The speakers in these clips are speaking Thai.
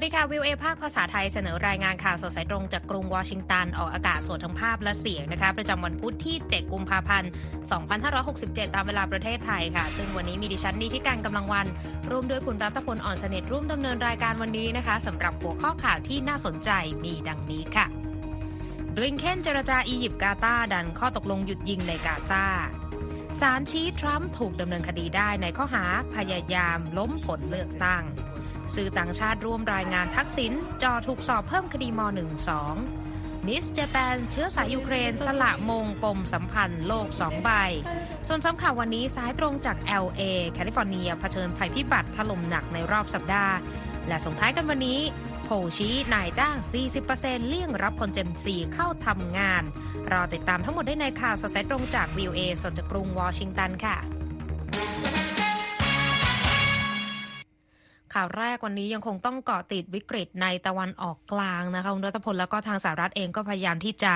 วัสดีค่ะ วิวเอภาคภาษาไทยเสนอรายงานข่าวสดสายตรงจากกรุงวอชิงตัน ออกอากาศสดทั้งภาพและเสียงนะคะประจำวันพุธที่ 7 กุมภาพันธ์ 2567 ตามเวลาประเทศไทยค่ะ ซึ่งวันนี้มีดิฉันนีที่การกำลังวัน ร่วมด้วยคุณรัตพลอ่อนสนิทร่วมดำเนินรายการวันนี้นะคะสำหรับหัวข้อข่าวที่น่าสนใจมีดังนี้ค่ะบลิงเคนเจรจาอียิปต์กาตาดันข้อตกลงหยุดยิงในกาซาศาลชี้ทรัมป์ถูกดำเนินคดีได้ในข้อหาพยายามล้มผลเลือกตั้ง สื่อต่างชาติร่วมรายงานทักษิณจ่อถูกสอบเพิ่มคดีม.112 มิสเจแปนเชื้อสายยูเครน สละมงปมสัมพันธ์โลกสองใบ ส่วนสำคัญวันนี้สายตรงจาก LA แคลิฟอร์เนียเผชิญภัยพิบัติถล่มหนักในรอบสัปดาห์ และส่งท้ายกันวันนี้โพลชี้นายจ้าง 40%เลี่ยงรับคน Gen Z เข้าทำงาน รอติดตามทั้งหมดได้ในข่าวสดตรงจาก VOA สดจากกรุงวอชิงตันค่ะ ข่าวแรกวันนี้ยังคงต้องเกาะติดวิกฤตในตะวันออกกลางนะคะคุณรัตพลแล้วก็ทางสหรัฐเองก็พยายามที่จะ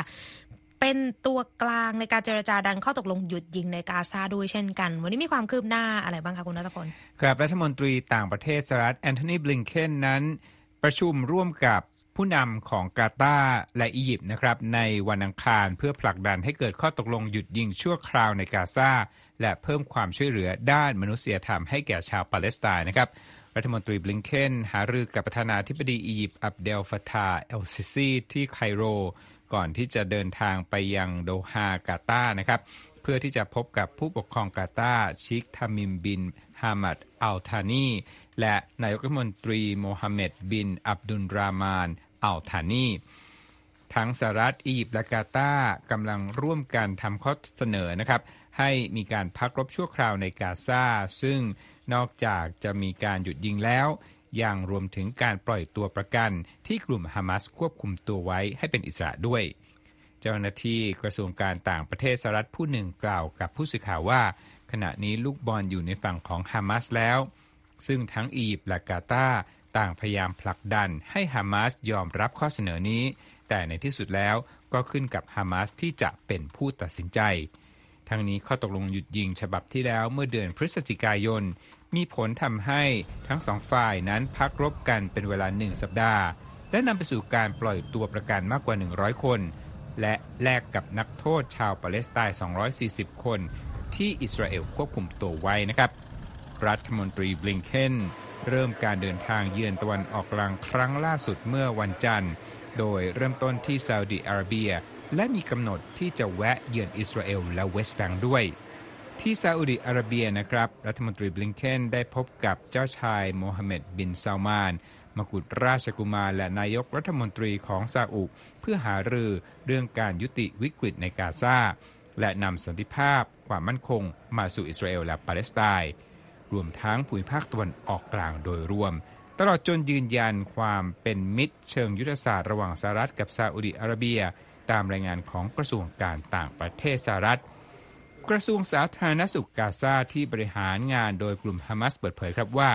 เป็นตัวกลางในการเจรจาดันข้อตกลงหยุดยิงในกาซาด้วยเช่นกัน วันนี้มีความคืบหน้าอะไรบ้างคะคุณรัตพลครับรัฐมนตรีต่างประเทศสหรัฐแอนโทนีบลิงเคนนั้น ประชุมร่วมกับผู้นำของกาตาร์และอียิปต์นะครับในวันอังคารเพื่อผลักดันให้เกิดข้อตกลงหยุดยิงชั่วคราวในกาซาและเพิ่มความช่วยเหลือด้านมนุษยธรรมให้แก่ชาวปาเลสไตน์นะครับ รัฐมนตรีบลิงเคนหารือกับประธานาธิบดีอียิปต์อับเดลฟาตาเอลซิซีที่ไคโร ก่อนที่จะเดินทางไปยังโดฮากาตาร์นะครับเพื่อที่จะพบกับผู้ปกครองกาตาร์ชีคทามิมบินฮามัดอัลทานีและนายกรัฐมนตรีโมฮัมเหม็ดบินอับดุลรามานอัลทานีทั้งสหรัฐอียิปต์และกาตาร์กำลังร่วมกันทำข้อเสนอนะครับ ให้มีการพักรบชั่วคราวในกาซาซึ่งนอกจากจะมีการหยุดยิงแล้วยังรวมถึงการปล่อยตัวประกันที่กลุ่มฮามาสควบคุมตัวไว้ให้เป็นอิสระด้วย เจ้าหน้าที่กระทรวงการต่างประเทศสหรัฐผู้หนึ่งกล่าวกับผู้สื่อข่าวว่า ขณะนี้ลูกบอลอยู่ในฝั่งของฮามาสแล้ว ซึ่งทั้งอียิปต์และกาตาต่างพยายามผลักดันให้ฮามาสยอมรับข้อเสนอนี้ แต่ในที่สุดแล้วก็ขึ้นกับฮามาสที่จะเป็นผู้ตัดสินใจ ทั้งนี้ข้อตกลงหยุดยิงฉบับที่แล้วเมื่อเดือนพฤศจิกายน มีผลทำให้ทั้งสองฝ่ายนั้นพักรบกันเป็นเวลาหนึ่งสัปดาห์ และนำไปสู่การปล่อยตัวประกันมากกว่า 100 คน และแลกกับนักโทษชาวปาเลสไตน์ 240 คน ที่อิสราเอลควบคุมตัวไว้นะครับ รัฐมนตรีบลิงเคนเริ่มการเดินทางเยือนตะวันออกกลางครั้งล่าสุดเมื่อวันจันทร์ โดยเริ่มต้นที่ซาอุดิอาระเบีย และมีกำหนดที่จะแวะเยือนอิสราเอลและเวสต์แบงค์ด้วย ที่ซาอุดิอาระเบียนะครับ รัฐมนตรีบลิงเคนได้พบกับเจ้าชายโมฮัมเหม็ดบินซาลมานมกุฎราชกุมารและนายกรัฐมนตรีของซาอุเพื่อหารือเรื่องการยุติวิกฤตในกาซาและนำสันติภาพความมั่นคงมาสู่อิสราเอลและปาเลสไตน์รวมทั้งภูมิภาคตะวันออกกลางโดยรวม ตลอดจนยืนยันความเป็นมิตรเชิงยุทธศาสตร์ระหว่างสหรัฐกับซาอุดิอาระเบีย ตามรายงานของกระทรวงการต่างประเทศสหรัฐ กระทรวงสาธารณสุขกาซาที่บริหารงานโดยกลุ่มฮามาสเปิดเผยครับว่า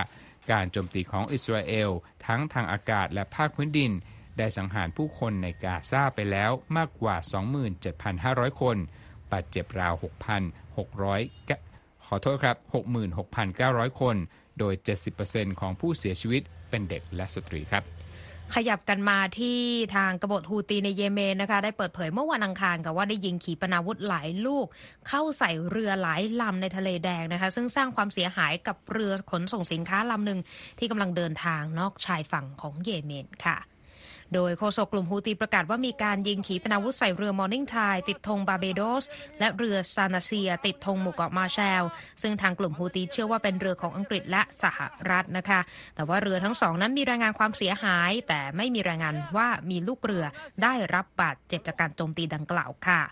การโจมตีของอิสราเอลทั้งทางอากาศและภาคพื้นดิน ได้สังหารผู้คนในกาซาไปแล้วมากกว่า 27,500 คนบาดเจ็บราว 6,600 ขอโทษครับ 66,900 คน โดย 70%ของผู้เสียชีวิตเป็นเด็กและสตรีครับ ขยับกันมาที่ทางกบฏฮูตีในเยเมนนะคะ ได้เปิดเผยเมื่อวันอังคารกับว่าได้ยิงขีปนาวุธหลายลูก เข้าใส่เรือหลายลำในทะเลแดงนะคะ ซึ่งสร้างความเสียหายกับเรือขนส่งสินค้าลำหนึ่งที่กำลังเดินทางนอกชายฝั่งของเยเมนค่ะ โดยโฆษกกลุ่มฮูตีประกาศว่ามีการยิงขีปนาวุธใส่เรือมอร์นิ่งไทติดธงบาเบโดส และเรือซานาเซีย ติดธงหมู่เกาะมาแชล ซึ่งทางกลุ่มฮูตีเชื่อว่าเป็นเรือของอังกฤษและสหรัฐนะคะ แต่ว่าเรือทั้งสองนั้นมีรายงานความเสียหาย แต่ไม่มีรายงานว่ามีลูกเรือได้รับบาดเจ็บจากการโจมตีดังกล่าวค่ะ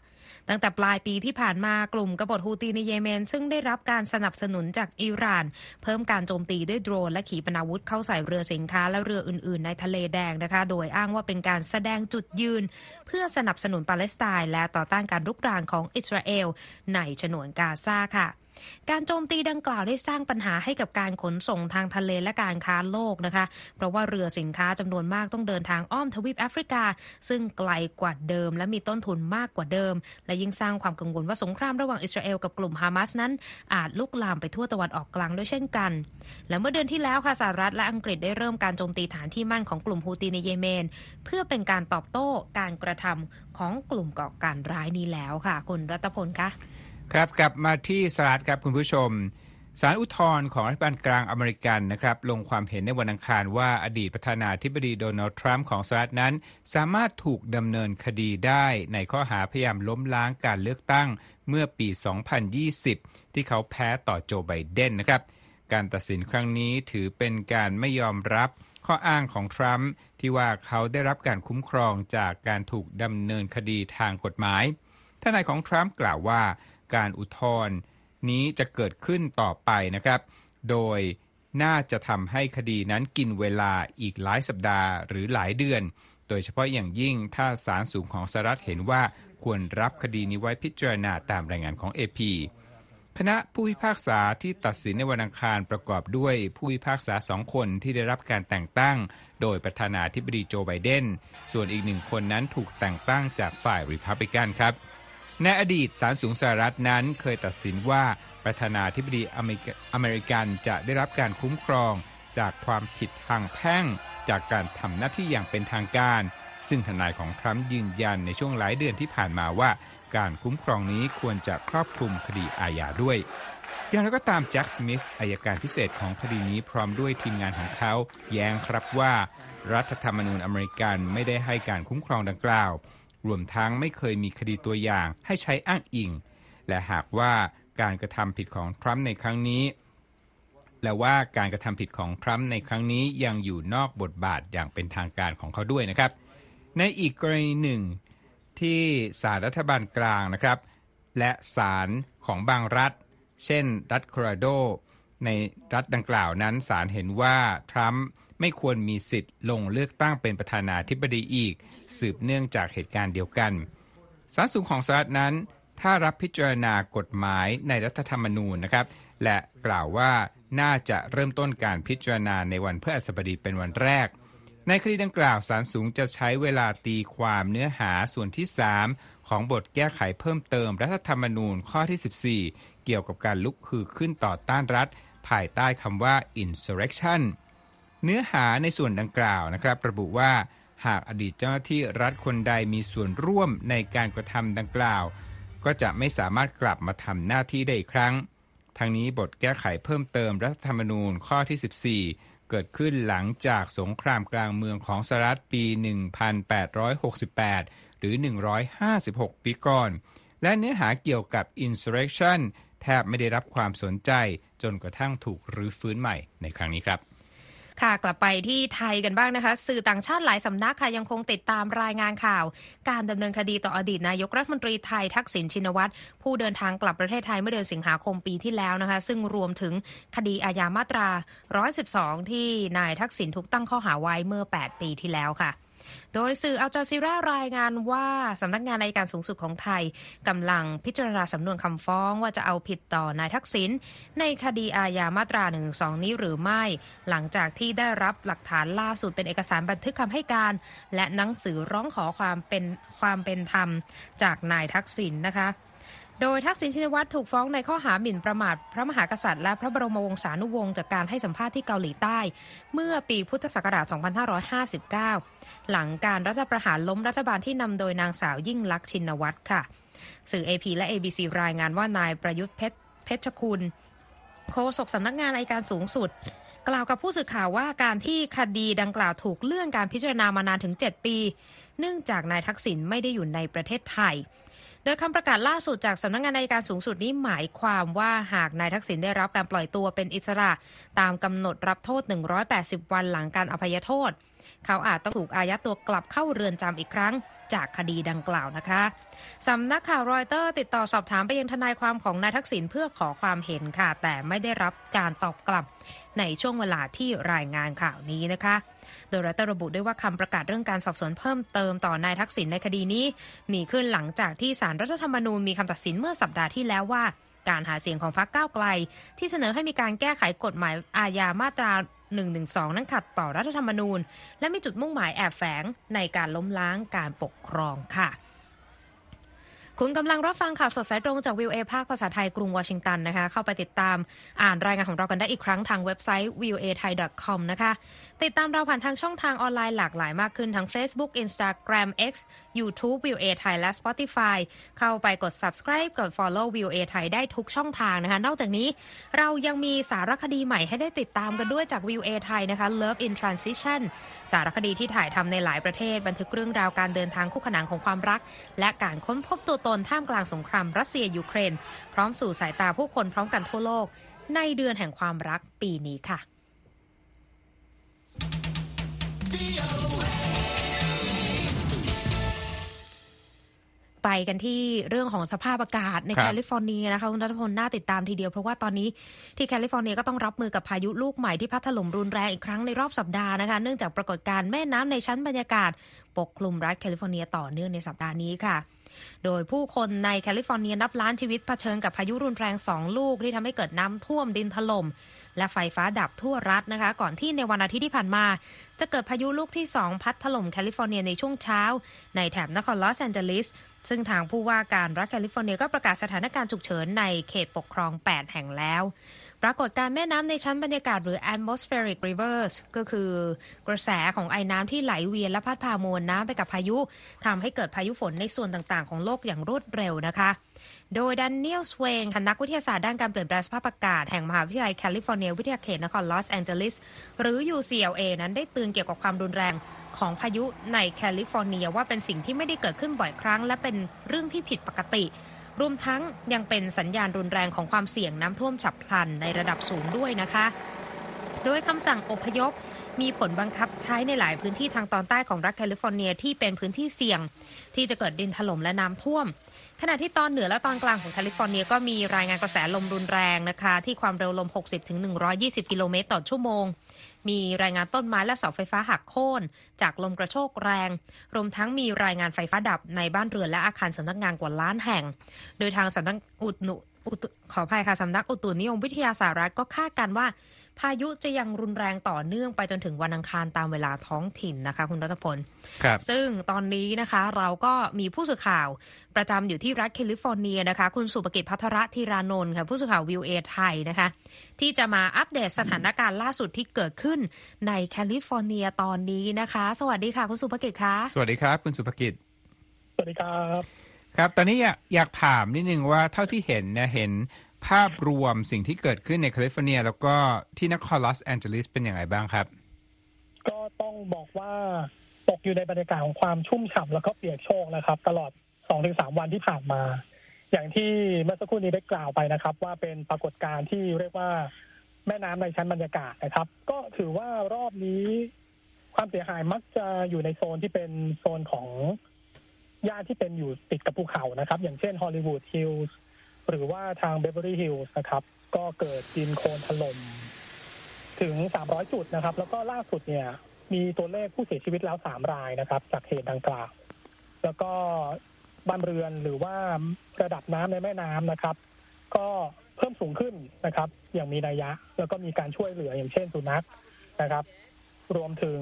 ตั้งแต่ปลายปีที่ผ่านมากลุ่มกบฏฮูตีในเยเมน ซึ่งได้รับการสนับสนุนจากอิหร่าน เพิ่มการโจมตีด้วยโดรนและขีปนาวุธเข้าใส่เรือสินค้าและเรืออื่น ๆ ในทะเลแดงนะคะ โดยอ้างว่าเป็นการแสดงจุดยืน เพื่อสนับสนุนปาเลสไตน์และต่อต้านการรุกรานของอิสราเอลในฉนวนกาซาค่ะ การโจมตีดังกล่าวได้สร้างปัญหาให้กับการขนส่งทางทะเลและการค้าโลกนะคะ เพราะว่าเรือสินค้าจำนวนมากต้องเดินทางอ้อมทวีปแอฟริกา ซึ่งไกลกว่าเดิม และมีต้นทุนมากกว่าเดิม และยิ่งสร้างความกังวลว่าสงครามระหว่างอิสราเอลกับกลุ่มฮามาสนั้น อาจลุกลามไปทั่วตะวันออกกลางด้วยเช่นกัน และเมื่อเดือนที่แล้วค่ะสหรัฐและอังกฤษได้เริ่มการโจมตีฐานที่มั่นของกลุ่มฮูตีในเยเมน เพื่อเป็นการตอบโต้การกระทำของกลุ่มก่อการร้ายนี้แล้วค่ะ คุณรัตพลคะ ครับกลับมาที่สหรัฐครับคุณผู้ชมศาลอุทธรณ์ของรัฐบาลกลางอเมริกันนะครับลงความเห็นในวันอังคารว่าอดีตประธานาธิบดีโดนัลด์ทรัมป์ของสหรัฐนั้น สามารถถูกดำเนินคดีได้ในข้อหาพยายามล้มล้างการเลือกตั้งเมื่อปี 2020 ที่เขาแพ้ต่อโจไบเดนนะครับ การตัดสินครั้งนี้ถือเป็นการไม่ยอมรับข้ออ้างของทรัมป์ที่ว่าเขาได้รับการคุ้มครองจากการถูกดำเนินคดีทางกฎหมายทนายของทรัมป์กล่าวว่า การอุทธรณ์นี้จะเกิดขึ้นต่อไปนะครับ โดยน่าจะทำให้คดีนั้นกินเวลาอีกหลายสัปดาห์หรือหลายเดือน โดยเฉพาะอย่างยิ่งถ้าศาลสูงของสหรัฐเห็นว่าควรรับคดีนี้ไว้พิจารณาตามรายงานของ AP คณะผู้พิพากษาที่ตัดสินในวันอังคารประกอบด้วยผู้พิพากษาสองคนที่ได้รับการแต่งตั้ง โดยประธานาธิบดีโจไบเดน ส่วนอีกหนึ่งคนนั้นถูกแต่งตั้งจากฝ่ายริพับลิกันครับ ในอดีตศาลสูงสหรัฐนั้นเคยตัดสินว่าประธานาธิบดีอเมริกันจะได้รับการคุ้มครอง จากความผิดทางแพ่ง จากการทำหน้าที่อย่างเป็นทางการ ซึ่งทนายของทรัมป์ยืนยันในช่วงหลายเดือนที่ผ่านมาว่า การคุ้มครองนี้ควรจะครอบคลุมคดีอาญาด้วย อย่างไรก็ตามแจ็คสมิธอายการพิเศษของคดีนี้พร้อมด้วยทีมงานของเขา แย้งครับว่า รัฐธรรมนูญอเมริกันไม่ได้ให้การคุ้มครองดังกล่าว รวมทั้งไม่เคยมีคดีตัวอย่างให้ใช้อ้างอิง และหากว่าการกระทำผิดของทรัมป์ในครั้งนี้ และว่าการกระทำผิดของทรัมป์ในครั้งนี้ยังอยู่นอกบทบาทอย่างเป็นทางการของเขาด้วยนะครับ ในอีกกรณีหนึ่งที่ศาลรัฐบาลกลางนะครับ และศาลของบางรัฐ เช่น รัฐโคโลราโด ในรัฐดังกล่าวนั้นศาลเห็นว่าทรัมป์ ไม่ควรมีสิทธิ์ลงเลือกตั้งเป็นประธานาธิบดีอีก สืบเนื่องจากเหตุการณ์เดียวกันศาลสูงของสหรัฐนั้น ถ้ารับพิจารณากฎหมายในรัฐธรรมนูญนะครับ และกล่าวว่าน่าจะเริ่มต้นการพิจารณาในวันพฤหัสบดีเป็นวันแรก ในคดีดังกล่าวศาลสูงจะใช้เวลาตีความเนื้อหาส่วนที่ 3 ของบทแก้ไขเพิ่มเติมรัฐธรรมนูญข้อที่ 14 เกี่ยวกับการลุกฮือขึ้นต่อต้านรัฐ ภายใต้คำว่า insurrection เนื้อหาในส่วนดังกล่าวนะครับ ระบุว่าหากอดีตเจ้าหน้าที่รัฐคนใดมีส่วนร่วมในการกระทำดังกล่าว ก็จะไม่สามารถกลับมาทำหน้าที่ได้อีกครั้ง ทั้งนี้บทแก้ไขเพิ่มเติมรัฐธรรมนูญข้อที่ 14 เกิดขึ้นหลังจากสงครามกลางเมืองของสหรัฐปี 1868 หรือ 156 ปีก่อน และเนื้อหาเกี่ยวกับ insurrection แทบไม่ได้รับความสนใจจนกระทั่งถูกรื้อฟื้นใหม่ในครั้งนี้ครับ ค่ะกลับไปที่ไทยกันบ้างนะคะ สื่อต่างชาติหลายสำนักค่ะยังคงติดตามรายงานข่าว การดำเนินคดีต่ออดีตนายกรัฐมนตรีไทยทักษิณชินวัตรผู้เดินทางกลับประเทศไทยเมื่อเดือนสิงหาคมปีที่แล้วนะคะ ซึ่งรวมถึงคดีอาญามาตรา 112 ที่นายทักษิณถูกตั้งข้อหาไว้เมื่อ 8 ปีที่แล้วค่ะ โดยสื่ออัลจาซีรารายงานว่าสำนักงานในการสูงสุดของไทยกำลังพิจารณาสำนวนคำฟ้องว่าจะเอาผิดต่อนายทักษิณในคดีอาญามาตรา1นึนี้หรือไม่ หลังจากที่ได้รับหลักฐานล่าสุดเป็นเอกสารบันทึกคำให้การ และหนังสือร้องขอความเป็นความเป็นธรรมจากนายทักษิณนนะคะ โดยทักษิณชินวัตรถูกฟ้องในข้อหาหมิ่นประมาทพระมหากษัตริย์และพระบรมวงศานุวงศ์จากการให้สัมภาษณ์ที่เกาหลีใต้ เมื่อปีพุทธศักราช 2559 หลังการรัฐประหารล้มรัฐบาลที่นำโดยนางสาวยิ่งลักษณ์ชินวัตรค่ะ สื่อ AP และ ABC รายงานว่านายประยุทธ์เพชรคุณโฆษกสำนักงานอัยการสูงสุด กล่าวกับผู้สื่อข่าวว่าการที่คดีดังกล่าวถูกเลื่อนการพิจารณามานานถึง 7 ปี เนื่องจากนายทักษิณไม่ได้อยู่ในประเทศไทย โดยคำประกาศล่าสุดจากสำนักงงานนายการสูงสุดนี้หมายความว่าหากนายทักษิณได้รับการปล่อยตัวเป็นอิสระ ตามกำหนดรับโทษ 180 วันหลังการอภัยโทษ เขาอาจต้องถูกอายัดตัวกลับเข้าเรือนจำอีกครั้ง จากคดีดังกล่าวนะคะสำนักข่าวรอยเตอร์ติดต่อสอบถามไปยังทนายความของนายทักษิณเพื่อขอความเห็นค่ะ แต่ไม่ได้รับการตอบกลับในช่วงเวลาที่รายงานข่าวนี้นะคะ โดยรัฐระบุด้วยว่าคำประกาศเรื่องการสอบสวนเพิ่มเติมต่อนายทักษิณในคดีนี้ มีขึ้นหลังจากที่สารรัฐธรรมนูญมีคำตัดสินเมื่อสัปดาห์ที่แล้วว่าการหาเสียงของพรรคก้าวไกล ที่เสนอให้มีการแก้ไขกฎหมายอาญามาตรา 112 นั้นขัดต่อรัฐธรรมนูญ และมีจุดมุ่งหมายแอบแฝงในการล้มล้างการปกครองค่ะ คุณกำลังรับฟังข่าวสดสายตรงจากวิวเอภาคภาษาไทยกรุงวอชิงตันนะคะ เข้าไปติดตามอ่านรายงานของเรากันได้อีกครั้งทางเว็บไซต์ v i e w a thai com นะคะ ติดตามเราผ่านทางช่องทางออนไลน์หลากหลายมากขึ้นทั้ง Facebook Instagram X YouTube v i e w a Thai และ Spotify เข้าไปกด subscribe กด follow v i e w a Thai ได้ทุกช่องทางนะคะ นอกจากนี้เรายังมีสารคดีใหม่ให้ได้ติดตามกันด้วยจาก v i e w a Thai นะคะ Love in Transition สารคดีที่ถ่ายทำในหลายประเทศบันทึกเรื่องราวการเดินทางคู่ขนานของความรัก และการค้นพบตัวตนท่ามกลางสงครามรัสเซียยูเครน พร้อมสู่สายตาผู้คนพร้อมกันทั่วโลก ในเดือนแห่งความรักปีนี้ค่ะไปกันที่เรื่องของสภาพอากาศในรับแคลิฟอร์เนียนะคะคุณรัฐพลน่าติดตามทีเดียว เพราะว่าตอนนี้ที่แคลิฟอร์เนียก็ต้องรับมือกับพายุลูกใหม่ที่พัดถล่มรุนแรงอีกครั้งในรอบสัปดาห์นะคะ เนื่องจากปรากฏการณ์แม่น้ำในชั้นบรรยากาศ ปกคลุมรัฐแคลิฟอร์เนียต่อเนื่องในสัปดาห์นี้ค่ะ โดยผู้คนในแคลิฟอร์เนียนับล้านชีวิตเผชิญกับพายุรุนแรงสองลูกที่ทำให้เกิดน้ำท่วมดินถล่มและไฟฟ้าดับทั่วรัฐนะคะ ก่อนที่ในวันอาทิตย์ที่ผ่านมา จะเกิดพายุลูกที่ 2 พัดถล่มแคลิฟอร์เนียในช่วงเช้า ในแถบนครลอสแอนเจลิส ซึ่งทางผู้ว่าการรัฐแคลิฟอร์เนียก็ประกาศสถานการณ์ฉุกเฉินในเขตปกครอง 8 แห่งแล้ว ปรากฏการณ์แม่น้ำในชั้นบรรยากาศหรือ atmospheric rivers ก็คือกระแสของไอน้ำที่ไหลเวียนและพัดพามวลน้ำไปกับพายุทำให้เกิดพายุฝนในส่วนต่างๆ ของโลกอย่างรวดเร็วนะคะ โดยแดเนียลสเวนนักวิทยาศาสตร์ด้านการเปลี่ยนแปลงสภาพอากาศแห่งมหาวิทยาลัยแคลิฟอร์เนีย วิทยาเขตนครลอสแอนเจลิส หรือ UCLA นั้นได้เตือนเกี่ยวกับความรุนแรงของพายุในแคลิฟอร์เนียว่าเป็นสิ่งที่ไม่ได้เกิดขึ้นบ่อยครั้ง และเป็นเรื่องที่ผิดปกติ รวมทั้งยังเป็นสัญญาณรุนแรงของความเสี่ยงน้ำท่วมฉับพลันในระดับสูงด้วยนะคะ โดยคำสั่งอพยพมีผลบังคับใช้ในหลายพื้นที่ทางตอนใต้ของรัฐแคลิฟอร์เนียที่เป็นพื้นที่เสี่ยง ที่จะเกิดดินถล่มและน้ำท่วม ขณะที่ตอนเหนือและตอนกลางของแคลิฟอร์เนียก็มีรายงานกระแสลมรุนแรงนะคะ ที่ความเร็วลม 60-120 กิโลเมตรต่อชั่วโมง มีรายงานต้นไม้และเสาไฟฟ้าหักโค่นจากลมกระโชกแรง รวมทั้งมีรายงานไฟฟ้าดับในบ้านเรือนและอาคารสำนักงานกว่าล้านแห่ง โดยทางสำนักอุตุอุขออภัยค่ะสำนักอุตุนิยมวิทยาสหรัฐก็คาดการว่า พายุจะยังรุนแรงต่อเนื่องไปจนถึงวันอังคารตามเวลาท้องถิ่นนะคะ คุณรัตพลครับซึ่งตอนนี้นะคะเราก็มีผู้สื่อข่าวประจำอยู่ที่รัฐแคลิฟอร์เนียนะคะ คุณสุภกิจพัทรธีรานนท์ค่ะผู้สื่อข่าววิวเอไทยนะคะ ที่จะมาอัปเดตสถานการณ์ล่าสุดที่เกิดขึ้นในแคลิฟอร์เนียตอนนี้นะคะ สวัสดีค่ะ คุณสุภกิจคะสวัสดีครับ คุณสุภกิจสวัสดีครับ ครับ ตอนนี้อยากอยากถามนิดนึงว่าเท่าที่เห็นเนี่ยเห็น ภาพรวมสิ่งที่เกิดขึ้นในแคลิฟอร์เนีย แล้วก็ที่นครลอสแอนเจลิสเป็นอย่างไรบ้างครับ ก็ต้องบอกว่าตกอยู่ในบรรยากาศของความชุ่มฉ่ำแล้วก็เปียกโชกนะครับ ตลอดสองถึงสามวันที่ผ่านมา อย่างที่เมื่อสักครู่นี้ได้กล่าวไปนะครับ ว่าเป็นปรากฏการณ์ที่เรียกว่าแม่น้ำในชั้นบรรยากาศนะครับ ก็ถือว่ารอบนี้ ความเสียหายมักจะอยู่ในโซนที่เป็นโซนของย่านที่เป็นอยู่ติดกับภูเขานะครับ อย่างเช่นฮอลลีวูดฮิลส์ หรือว่าทางเบเวอร์ลีฮิลส์นะครับ ก็เกิดดินโคลนถล่มถึง 300 จุดนะครับ แล้วก็ล่าสุดเนี่ย มีตัวเลขผู้เสียชีวิตแล้ว 3 รายนะครับ จากเหตุดังกล่าวแล้วก็บ้านเรือนหรือว่าระดับน้ำในแม่น้ำนะครับ ก็เพิ่มสูงขึ้นนะครับ อย่างมีนัยยะ แล้วก็มีการช่วยเหลืออย่างเช่นสุนัขนะครับ รวมถึง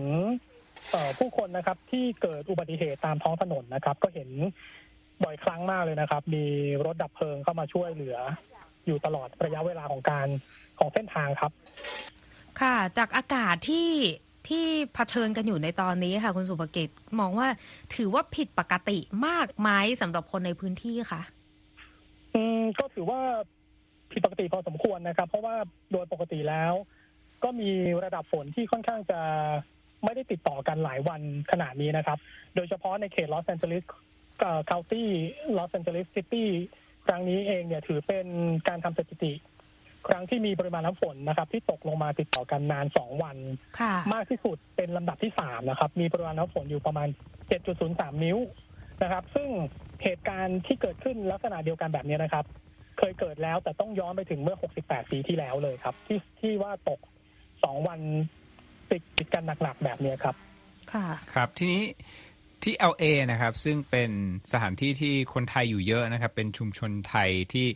ผู้คนนะครับที่เกิดอุบัติเหตุตามท้องถนนนะครับ ก็เห็น บ่อยครั้งมากเลยนะครับ มีรถดับเพลิงเข้ามาช่วยเหลือ อยู่ตลอดระยะเวลาของการของเส้นทางครับ ค่ะ จากอากาศที่ที่เผชิญกันอยู่ในตอนนี้ค่ะ คุณสุภกิจมองว่าถือว่าผิดปกติมากไหมสำหรับคนในพื้นที่ค่ะ อืมก็ถือว่าผิดปกติพอสมควรนะครับ เพราะว่าโดยปกติแล้ว ก็มีระดับฝนที่ค่อนข้างจะไม่ได้ติดต่อกันหลายวันขนาดนี้นะครับ โดยเฉพาะในเขตลอสแอนเจลิส County ลอสแอนเจลิส City ครั้งนี้เองเนี่ยถือเป็นการทำสถิติ ครั้งที่มีปริมาณน้ำฝนนะครับ ที่ตกลงมาติดต่อกันนานสองวันค่ะมากที่สุดเป็นลำดับที่สามนะครับ มีปริมาณน้ำฝนอยู่ประมาณ 7.03 นิ้วนะครับ ซึ่งเหตุการณ์ที่เกิดขึ้นลักษณะเดียวกันแบบนี้นะครับ เคยเกิดแล้วแต่ต้องย้อนไปถึงเมื่อ 68 ปีที่แล้วเลยครับ ที่ที่ว่าตกสองวันติดติดกันหนักๆแบบนี้ครับ ค่ะ ครับ ทีนี้ ที่ LA นะครับ ซึ่งเป็นสถานที่ที่คนไทยอยู่เยอะนะครับ เป็นชุมชนไทยที่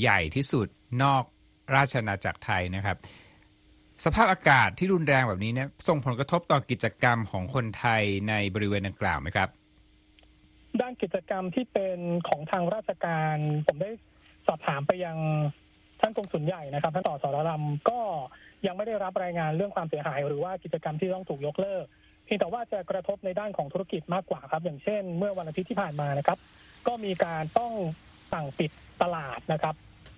ใหญ่ที่สุดนอกราชอาณาจักรไทยนะครับ สภาพอากาศที่รุนแรงแบบนี้เนี่ยส่งผลกระทบต่อกิจกรรมของคนไทยในบริเวณดังกล่าวไหมครับ ด้านกิจกรรมที่เป็นของทางราชการผมได้สอบถามไปยังท่านกงสุลใหญ่นะครับท่านต่อสรรมก็ยังไม่ได้รับรายงานเรื่องความเสียหาย หรือว่ากิจกรรมที่ต้องถูกยกเลิก เพียงแต่ว่าจะกระทบในด้านของธุรกิจมากกว่าครับ อย่างเช่น เมื่อวันอาทิตย์ที่ผ่านมานะครับ ก็มีการต้องสั่งปิดตลาดนะครับ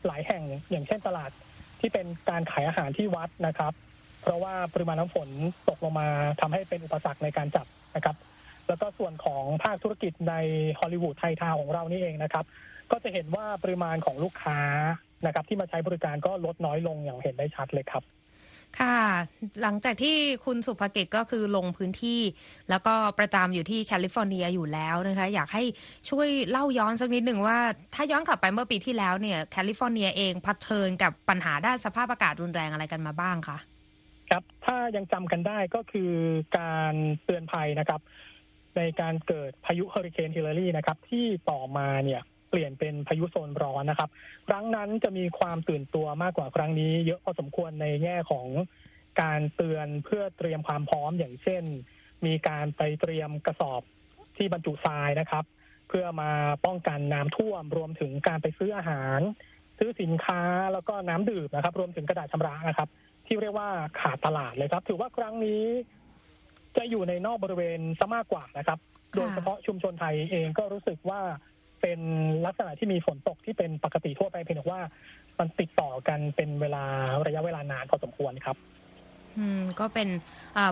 หลายแห่งอย่างเช่นตลาดที่เป็นการขายอาหารที่วัดนะครับ เพราะว่าปริมาณน้ำฝนตกลงมาทำให้เป็นอุปสรรคในการจับนะครับ แล้วก็ส่วนของภาคธุรกิจในฮอลลีวูดไทยทาวของเรานี่เองนะครับ ก็จะเห็นว่าปริมาณของลูกค้านะครับ ที่มาใช้บริการก็ลดน้อยลงอย่างเห็นได้ชัดเลยครับ ค่ะ หลังจากที่คุณสุภกิจก็คือลงพื้นที่ แล้วก็ประจำอยู่ที่แคลิฟอร์เนียอยู่แล้วนะคะ อยากให้ช่วยเล่าย้อนสักนิดหนึ่งว่า ถ้าย้อนกลับไปเมื่อปีที่แล้วเนี่ยแคลิฟอร์เนียเองเผชิญกับปัญหาด้านสภาพอากาศรุนแรงอะไรกันมาบ้างคะครับ ถ้ายังจำกันได้ก็คือการเตือนภัยนะครับ ในการเกิดพายุเฮอริเคนฮิลลารีนะครับ ที่ต่อมาเนี่ย เปลี่ยนเป็นพายุโซนร้อนนะครับ ครั้งนั้นจะมีความตื่นตัวมากกว่าครั้งนี้ เยอะพอสมควรในแง่ของการเตือนเพื่อเตรียมความพร้อมอย่างเช่น มีการไปเตรียมกระสอบที่บรรจุทรายนะครับ เพื่อมาป้องกันน้ำท่วม รวมถึงการไปซื้ออาหาร ซื้อสินค้าแล้วก็น้ำดื่มนะครับ รวมถึงกระดาษชำระนะครับ ที่เรียกว่าขาดตลาดเลยครับ ถือว่าครั้งนี้ จะอยู่ในนอกบริเวณซะมากกว่านะครับ โดยเฉพาะชุมชนไทยเองก็รู้สึกว่า เป็นลักษณะที่มีฝนตกที่เป็นปกติทั่วไปเพียงแต่ว่า มันติดต่อกันเป็นเวลาระยะเวลานานพอสมควรครับอืมก็เป็น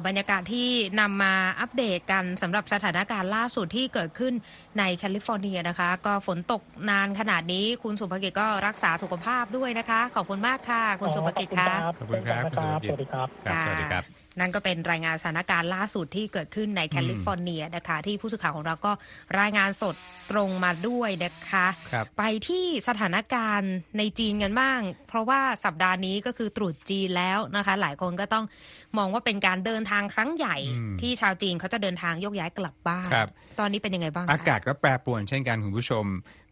บรรยากาศที่นำมาอัปเดตกันสำหรับสถานการณ์ล่าสุดที่เกิดขึ้นในแคลิฟอร์เนียนะคะ ก็ฝนตกนานขนาดนี้คุณสุภกิจก็รักษาสุขภาพด้วยนะคะ ขอบคุณมากค่ะ คุณสุภกิจค่ะขอบคุณครับคุณสุภกิจสวัสดีครับ ครับสวัสดีครับนั่นก็เป็นรายงานสถานการณ์ล่าสุดที่เกิดขึ้นในแคลิฟอร์เนียนะคะ ที่ผู้สื่อข่าวของเราก็รายงานสดตรงมาด้วยนะคะครับไปที่สถานการณ์ในจีนกันบ้าง เพราะว่าสัปดาห์นี้ก็คือตรุษจีนแล้วนะคะ หลายคนก็ต้องมองว่าเป็นการเดินทางครั้งใหญ่อืมที่ชาวจีนเขาจะเดินทางยกย้ายกลับบ้านครับตอนนี้เป็นยังไงบ้างคะอากาศก็แปรปรวนเช่นกันคุณผู้ชม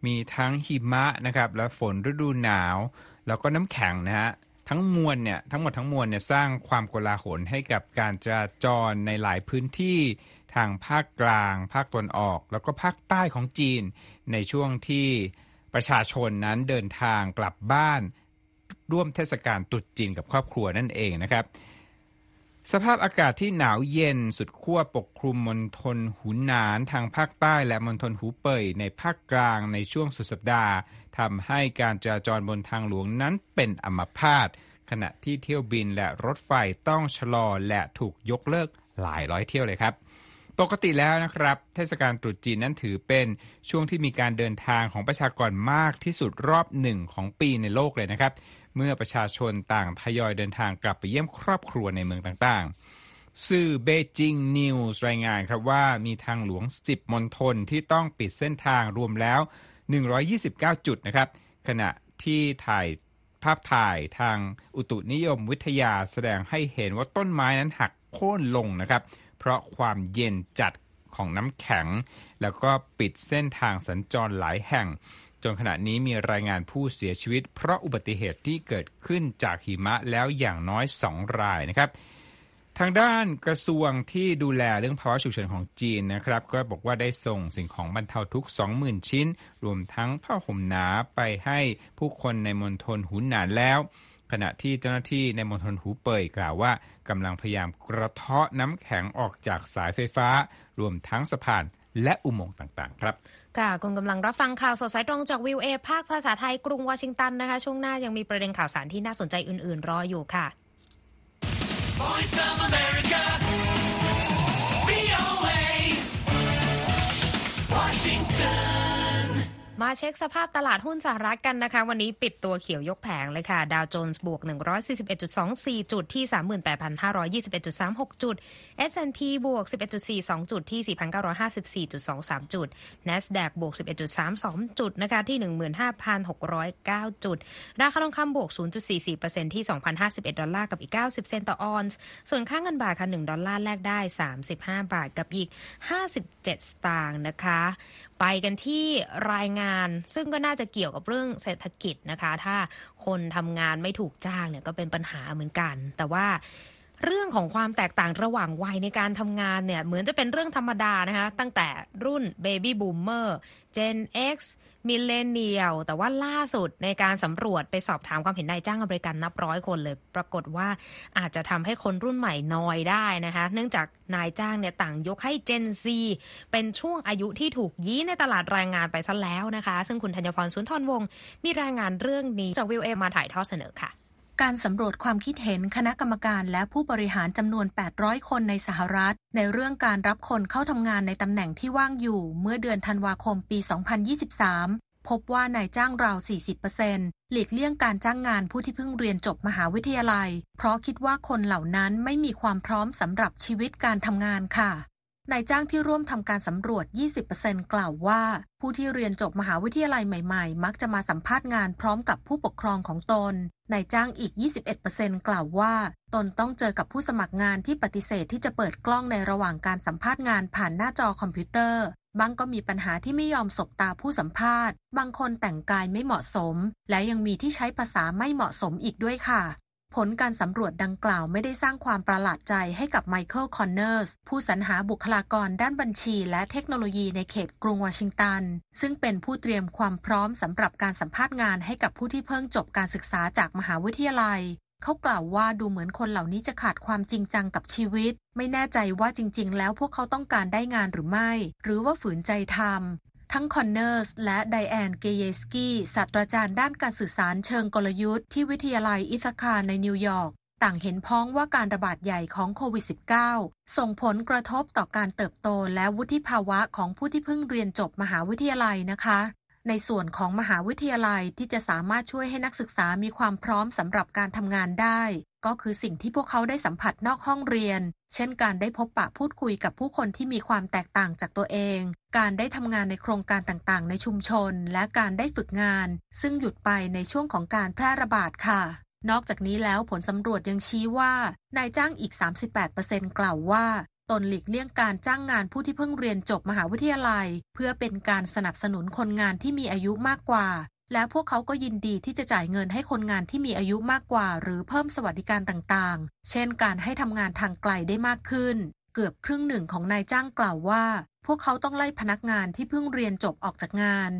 มีทั้งหิมะนะครับและฝนฤดูหนาว แล้วก็น้ำแข็งนะฮะ ทั้งมวลเนี่ยทั้งหมดทั้งมวลเนี่ยสร้างความโกลาหลให้กับการจราจรในหลายพื้นที่ทางภาคกลาง ภาคตะวันออก แล้วก็ภาคใต้ของจีน ในช่วงที่ประชาชนนั้นเดินทางกลับบ้านร่วมเทศกาลตรุษจีนกับครอบครัวนั่นเองนะครับ สภาพอากาศที่หนาวเย็นสุดขั้วปกคลุมมณฑลหูหนานทางภาคใต้และมณฑลหูเป่ยในภาคกลางในช่วงสุดสัปดาห์ทำให้การจราจรบนทางหลวงนั้นเป็นอัมพาตขณะที่เที่ยวบินและรถไฟต้องชะลอและถูกยกเลิกหลายร้อยเที่ยวเลยครับปกติแล้วนะครับ เทศกาลตรุษจีนนั้นถือเป็นช่วงที่มีการเดินทางของประชากรมากที่สุดรอบหนึ่งของปีในโลกเลยนะครับ เมื่อประชาชนต่างทยอยเดินทางกลับไปเยี่ยมครอบครัวในเมืองต่างๆ สื่อเบจิงนิวส์รายงานครับว่ามีทางหลวง 10 มณฑลที่ต้องปิดเส้นทางรวมแล้ว 129 จุดนะครับ ขณะที่ถ่ายภาพถ่ายทางอุตุนิยมวิทยาแสดงให้เห็นว่าต้นไม้นั้นหักโค่นลงนะครับ เพราะความเย็นจัดของน้ำแข็ง แล้วก็ปิดเส้นทางสัญจรหลายแห่ง จนขณะนี้มีรายงานผู้เสียชีวิต เพราะอุบัติเหตุที่เกิดขึ้นจากหิมะแล้วอย่างน้อย 2 รายนะครับ ทางด้านกระทรวงที่ดูแลเรื่องภาวะฉุกเฉินของจีนนะครับ ก็บอกว่าได้ส่งสิ่งของบรรเทาทุก 20,000 ชิ้น รวมทั้งผ้าห่มหนาไปให้ผู้คนในมณฑลหูหนานแล้วขณะที่เจ้าหน้าที่ในมณฑลหูเป่ยกล่าวว่ากำลังพยายามกระเทาะน้ำแข็งออกจากสายไฟฟ้า รวมทั้งสะพานและอุโมงค์ต่างๆ ครับ ค่ะคุณกำลังรับฟังข่าวสดสายตรงจากวิวเอภาคภาษาไทยกรุงวอชิงตันนะคะ ช่วงหน้ายังมีประเด็นข่าวสารที่น่าสนใจอื่น ๆ รออยู่ค่ะ Voice of America. มาเช็คสภาพตลาดหุ้นสหรัฐกันนะคะ วันนี้ปิดตัวเขียวยกแผงเลยค่ะ ดาวโจนส์บวก 141.24 จุดที่ 38,521.36 จุด S&P บวก 11.42 จุดที่ 4,954.23 จุด NASDAQ บวก 11.32 จุดนะคะที่ 15,609 จุด ราคาทองคำบวก 0.44%ที่ 2,051 ดอลลาร์กับอีก 90 เซนต์ต่อออนซ์ ส่วนค่าเงินบาทค่ะ 1 ดอลลาร์แลกได้ 35 บาทกับอีก 57 สตางค์นะคะ ไปกันที่รายงานซึ่งก็น่าจะเกี่ยวกับเรื่องเศรษฐกิจนะคะ ถ้าคนทำงานไม่ถูกจ้างเนี่ยก็เป็นปัญหาเหมือนกัน แต่ว่า เรื่องของความแตกต่างระหว่างวัยในการทำงานเนี่ยเหมือนจะเป็นเรื่องธรรมดานะคะ ตั้งแต่รุ่น Baby Boomer Gen X มิเลเนียลแต่ว่าล่าสุดในการสำรวจไปสอบถามความเห็นนายจ้างอเมริกันนับร้อยคนเลย ปรากฏว่าอาจจะทำให้คนรุ่นใหม่นอยได้นะคะ เนื่องจากนายจ้างเนี่ยต่างยกให้ Gen Z เป็นช่วงอายุที่ถูกยี้ในตลาดแรงงานไปซะแล้วนะคะ ซึ่งคุณธัญพรสุนทรวงศ์มีรายงานเรื่องนี้จากวิวเอมาถ่ายทอดเสนอค่ะ การสำรวจความคิดเห็นคณะกรรมการและผู้บริหารจำนวน 800 คนในสหรัฐ ในเรื่องการรับคนเข้าทำงานในตำแหน่งที่ว่างอยู่ เมื่อเดือนธันวาคมปี 2023 พบว่านายจ้างราว 40%หลีกเลี่ยงการจ้างงานผู้ที่เพิ่งเรียนจบมหาวิทยาลัย เพราะคิดว่าคนเหล่านั้นไม่มีความพร้อมสำหรับชีวิตการทำงานค่ะ นายจ้างที่ร่วมทำการสำรวจ 20%กล่าวว่า ผู้ที่เรียนจบมหาวิทยาลัยใหม่ๆ มักจะมาสัมภาษณ์งานพร้อมกับผู้ปกครองของตน นายจ้างอีก 21%กล่าวว่า ตนต้องเจอกับผู้สมัครงานที่ปฏิเสธที่จะเปิดกล้องในระหว่างการสัมภาษณ์งานผ่านหน้าจอคอมพิวเตอร์ บางก็มีปัญหาที่ไม่ยอมสบตาผู้สัมภาษณ์ บางคนแต่งกายไม่เหมาะสม และยังมีที่ใช้ภาษาไม่เหมาะสมอีกด้วยค่ะ ผลการสำรวจดังกล่าวไม่ได้สร้างความประหลาดใจให้กับไมเคิลคอนเนอร์สผู้สรรหาบุคลากรด้านบัญชีและเทคโนโลยีในเขตกรุงวอชิงตัน ซึ่งเป็นผู้เตรียมความพร้อมสำหรับการสัมภาษณ์งานให้กับผู้ที่เพิ่งจบการศึกษาจากมหาวิทยาลัย เขากล่าวว่าดูเหมือนคนเหล่านี้จะขาดความจริงจังกับชีวิต ไม่แน่ใจว่าจริง ๆ แล้วพวกเขาต้องการได้งานหรือไม่ หรือว่าฝืนใจทำ ทั้งคอนเนอร์สและไดแอนเกเยสกี้ศาสตราจารย์ด้านการสื่อสารเชิงกลยุทธ์ที่วิทยาลัยอิธาคาในนิวยอร์กต่างเห็นพ้องว่าการระบาดใหญ่ของโควิด -19 ส่งผลกระทบต่อการเติบโตและวุฒิภาวะของผู้ที่เพิ่งเรียนจบมหาวิทยาลัยนะคะ ในส่วนของมหาวิทยาลัยที่จะสามารถช่วยให้นักศึกษามีความพร้อมสำหรับการทำงานได้ ก็คือสิ่งที่พวกเขาได้สัมผัสนอกห้องเรียน เช่นการได้พบปะพูดคุยกับผู้คนที่มีความแตกต่างจากตัวเอง การได้ทำงานในโครงการต่างๆ ในชุมชน และการได้ฝึกงาน ซึ่งหยุดไปในช่วงของการแพร่ระบาดค่ะ นอกจากนี้แล้วผลสำรวจยังชี้ว่า นายจ้างอีก 38%กล่าวว่า ตนหลีกเลี่ยงการจ้างงานผู้ที่เพิ่งเรียนจบมหาวิทยาลัย เพื่อเป็นการสนับสนุนคนงานที่มีอายุมากกว่า และพวกเขาก็ยินดีที่จะจ่ายเงินให้คนงานที่มีอายุมากกว่า หรือเพิ่มสวัสดิการต่างๆ เช่น การให้ทำงานทางไกลได้มากขึ้น เกือบครึ่งหนึ่งของนายจ้างกล่าวว่า พวกเขาต้องไล่พนักงานที่เพิ่งเรียนจบออกจากงาน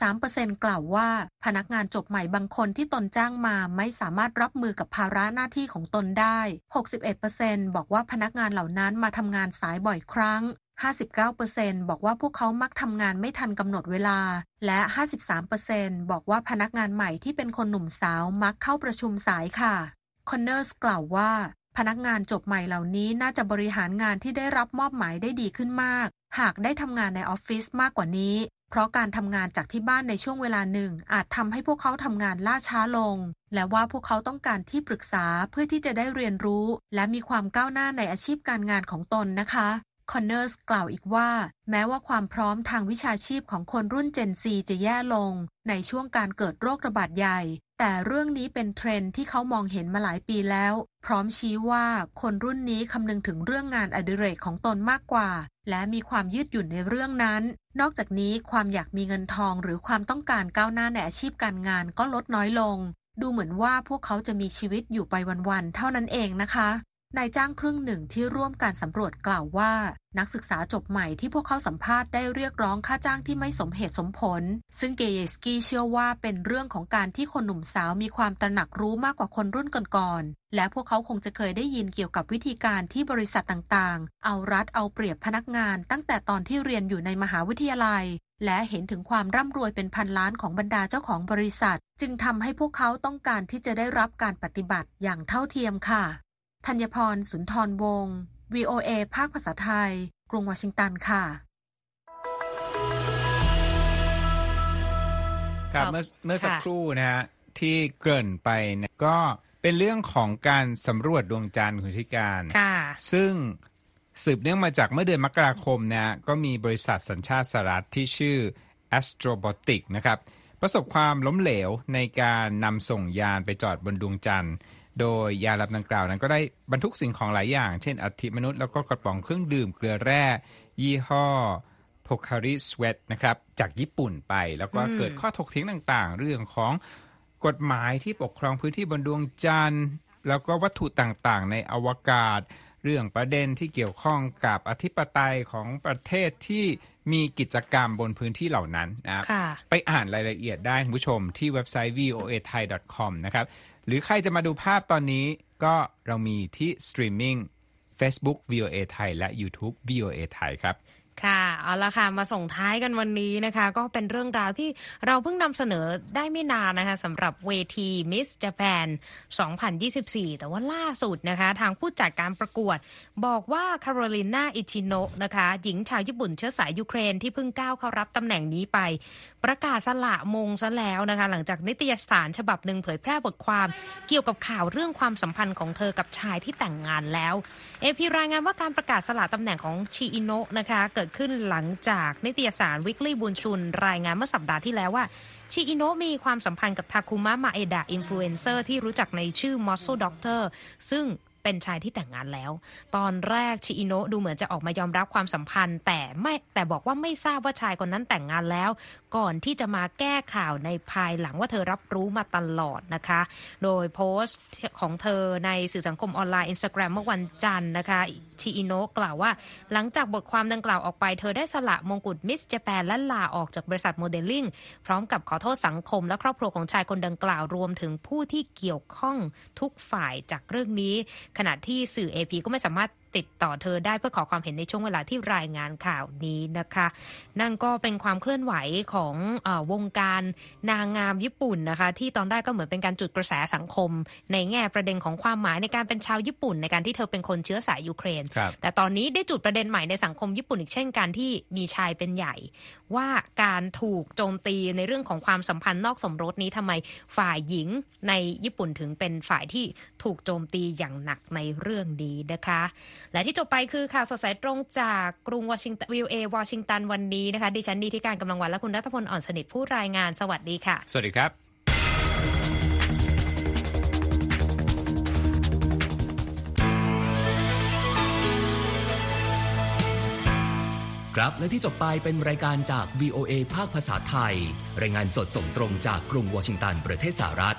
63%กล่าวว่าพนักงานจบใหม่บางคนที่ตนจ้างมาไม่สามารถรับมือกับภาระหน้าที่ของตนได้ 61%บอกว่าพนักงานเหล่านั้นมาทำงานสายบ่อยครั้ง59%บอกว่าพวกเขามักทำงานไม่ทันกำหนดเวลา และ 53%บอกว่าพนักงานใหม่ที่เป็นคนหนุ่มสาวมักเข้าประชุมสายค่ะ คอนเนอร์สกล่าวว่า พนักงานจบใหม่เหล่านี้น่าจะบริหารงานที่ได้รับมอบหมายได้ดีขึ้นมาก หากได้ทำงานในออฟฟิศมากกว่านี้ เพราะการทำงานจากที่บ้านในช่วงเวลาหนึ่ง อาจทำให้พวกเขาทำงานล่าช้าลง และว่าพวกเขาต้องการที่ปรึกษาเพื่อที่จะได้เรียนรู้ และมีความก้าวหน้าในอาชีพการงานของตนนะคะคอนเนอร์สกล่าวอีกว่า แม้ว่าความพร้อมทางวิชาชีพของคนรุ่น Gen Z จะแย่ลง ในช่วงการเกิดโรคระบาดใหญ่ แต่เรื่องนี้เป็นเทรนด์ที่เขามองเห็นมาหลายปีแล้ว พร้อมชี้ว่าคนรุ่นนี้คำนึงถึงเรื่องงานอดิเรกของตนมากกว่า และมีความยืดหยุ่นในเรื่องนั้น นอกจากนี้ความอยากมีเงินทองหรือความต้องการก้าวหน้าในอาชีพการงานก็ลดน้อยลง ดูเหมือนว่าพวกเขาจะมีชีวิตอยู่ไปวันๆเท่านั้นเองนะคะ นายจ้างครึ่งหนึ่งที่ร่วมการสำรวจกล่าวว่า นักศึกษาจบใหม่ที่พวกเขาสัมภาษณ์ได้เรียกร้องค่าจ้างที่ไม่สมเหตุสมผล ซึ่งเกเยสกี้เชื่อว่าเป็นเรื่องของการที่คนหนุ่มสาวมีความตระหนักรู้มากกว่าคนรุ่นก่อนๆและพวกเขาคงจะเคยได้ยินเกี่ยวกับวิธีการที่บริษัทต่างๆ เอารัดเอาเปรียบพนักงาน ตั้งแต่ตอนที่เรียนอยู่ในมหาวิทยาลัย และเห็นถึงความร่ำรวยเป็นพันล้านของบรรดาเจ้าของบริษัท จึงทำให้พวกเขาต้องการที่จะได้รับการปฏิบัติอย่างเท่าเทียมค่ะ ธัญพร สุนทรวงศ์ VOA ภาคภาษาไทย กรุงวอชิงตันค่ะครับครับเมื่อเมื่อสักค่ะครู่นะฮะที่เกริ่นไปเนี่ยก็เป็นเรื่องของการสำรวจดวงจันทร์คุณธิการค่ะซึ่งสืบเนื่องมาจากเมื่อเดือนมกราคมนะฮะก็มีบริษัทสัญชาติสหรัฐที่ชื่อ Astrobotic นะครับ ประสบความล้มเหลวในการนำส่งยานไปจอดบนดวงจันทร์ โดยยานลำดังกล่าวนั้นก็ได้บรรทุกสิ่งของหลายอย่าง เช่นอัฐิมนุษย์แล้วก็กระป๋องเครื่องดื่มเกลือแร่ ยี่ห้อโพคาริสเวตนะครับจากญี่ปุ่นไป แล้วก็อืมเกิดข้อถกเถียงต่างๆ เรื่องของกฎหมายที่ปกครองพื้นที่บนดวงจันทร์แล้วก็วัตถุต่างๆ ในอวกาศ เรื่องประเด็นที่เกี่ยวข้องกับอธิปไตยของประเทศที่มีกิจกรรมบนพื้นที่เหล่านั้นนะครับค่ะไปอ่านรายละเอียดได้คุณผู้ชมที่เว็บไซต์ voa thai com นะครับ หรือใครจะมาดูภาพตอนนี้ก็เรามีที่สตรีมมิ่ง Facebook VOA ไทยและ YouTube VOA ไทยครับ ค่ะเอาละค่ะมาส่งท้ายกันวันนี้นะคะ ก็เป็นเรื่องราวที่เราเพิ่งนำเสนอได้ไม่นานนะคะสำหรับเวที Miss Japan 2024 แต่ว่าล่าสุดนะคะ ทางผู้จัดการประกวด บอกว่าคาโรลินาชิอิโนะนะคะ หญิงชาวญี่ปุ่นเชื้อสายยูเครนที่เพิ่งก้าวเข้ารับตำแหน่งนี้ไป ประกาศสละมงซะแล้วนะคะ หลังจากนิตยสารฉบับหนึ่งเผยแพร่บทความเกี่ยวกับข่าวเรื่องความสัมพันธ์ของเธอกับชายที่แต่งงานแล้ว เอพีรายงานว่าการประกาศสละตำแหน่งของชิอิโนะนะคะเกิดขึ้นหลังจากนิตยสารวิกฤ y บุญชุน รายงานเมื่อสัปดาห์ที่แล้วว่าชิอิโนะมีความสัมพันธ์กับทาคุมะมาเอดะอินฟลูเอนเซอร์ที่รู้จักในชื่อ Muscle Doctor ซึ่งเป็นชายที่แต่งงานแล้ว ตอนแรกชิอิโนะดูเหมือนจะออกมายอมรับความสัมพันธ์ แต่ไม่แต่บอกว่าไม่ทราบว่าชายคนนั้นแต่งงานแล้วก่อนที่จะมาแก้ข่าวในภายหลังว่าเธอรับรู้มาตลอดนะคะ โดยโพสต์ของเธอในสื่อสังคมออนไลน์ Instagram เมื่อวันจันทร์นะคะชิอิโนะกล่าวว่า หลังจากบทความดังกล่าวออกไป เธอได้สละมงกุฎมิส j จแปนและลาออกจากบริษัทโมเดลลิ่งพร้อมกับขอโทษสังคมและครอบครัวของชายคนดังกล่าวรวมถึงผู้ที่เกี่ยวข้องทุกฝ่ายจากเรื่องนี้ ขณะที่สื่อ AP ก็ไม่สามารถติดต่อเธอได้เพื่อขอความเห็นในช่วงเวลาที่รายงานข่าวนี้นะคะ นั่นก็เป็นความเคลื่อนไหวของเออวงการนางงามญี่ปุ่นนะคะ ที่ตอนแรกก็เหมือนเป็นการจุดกระแสสังคม ในแง่ประเด็นของความหมายในการเป็นชาวญี่ปุ่น ในการที่เธอเป็นคนเชื้อสายยูเครนครับแต่ตอนนี้ได้จุดประเด็นใหม่ในสังคมญี่ปุ่นอีกเช่นการที่มีชายเป็นใหญ่ ว่าการถูกโจมตีในเรื่องของความสัมพันธ์นอกสมรสนี้ทำไมฝ่ายหญิงในญี่ปุ่นถึงเป็นฝ่ายที่ถูกโจมตีอย่างหนักในเรื่องนี้นะคะและที่จบไปคือข่าวสดสายตรงจากกรุงวอชิงตันวิวเอวอชิงตันวันนี้นะคะดิฉันดีที่การกำลังวันและคุณรัฐพลอ่อนสนิทผู้รายงานสวัสดีค่ะ สวัสดีครับครับและที่จบไปเป็นรายการจาก VOA ภาคภาษาไทย รายงานสดส่งตรงจากกรุงวอชิงตันประเทศสหรัฐ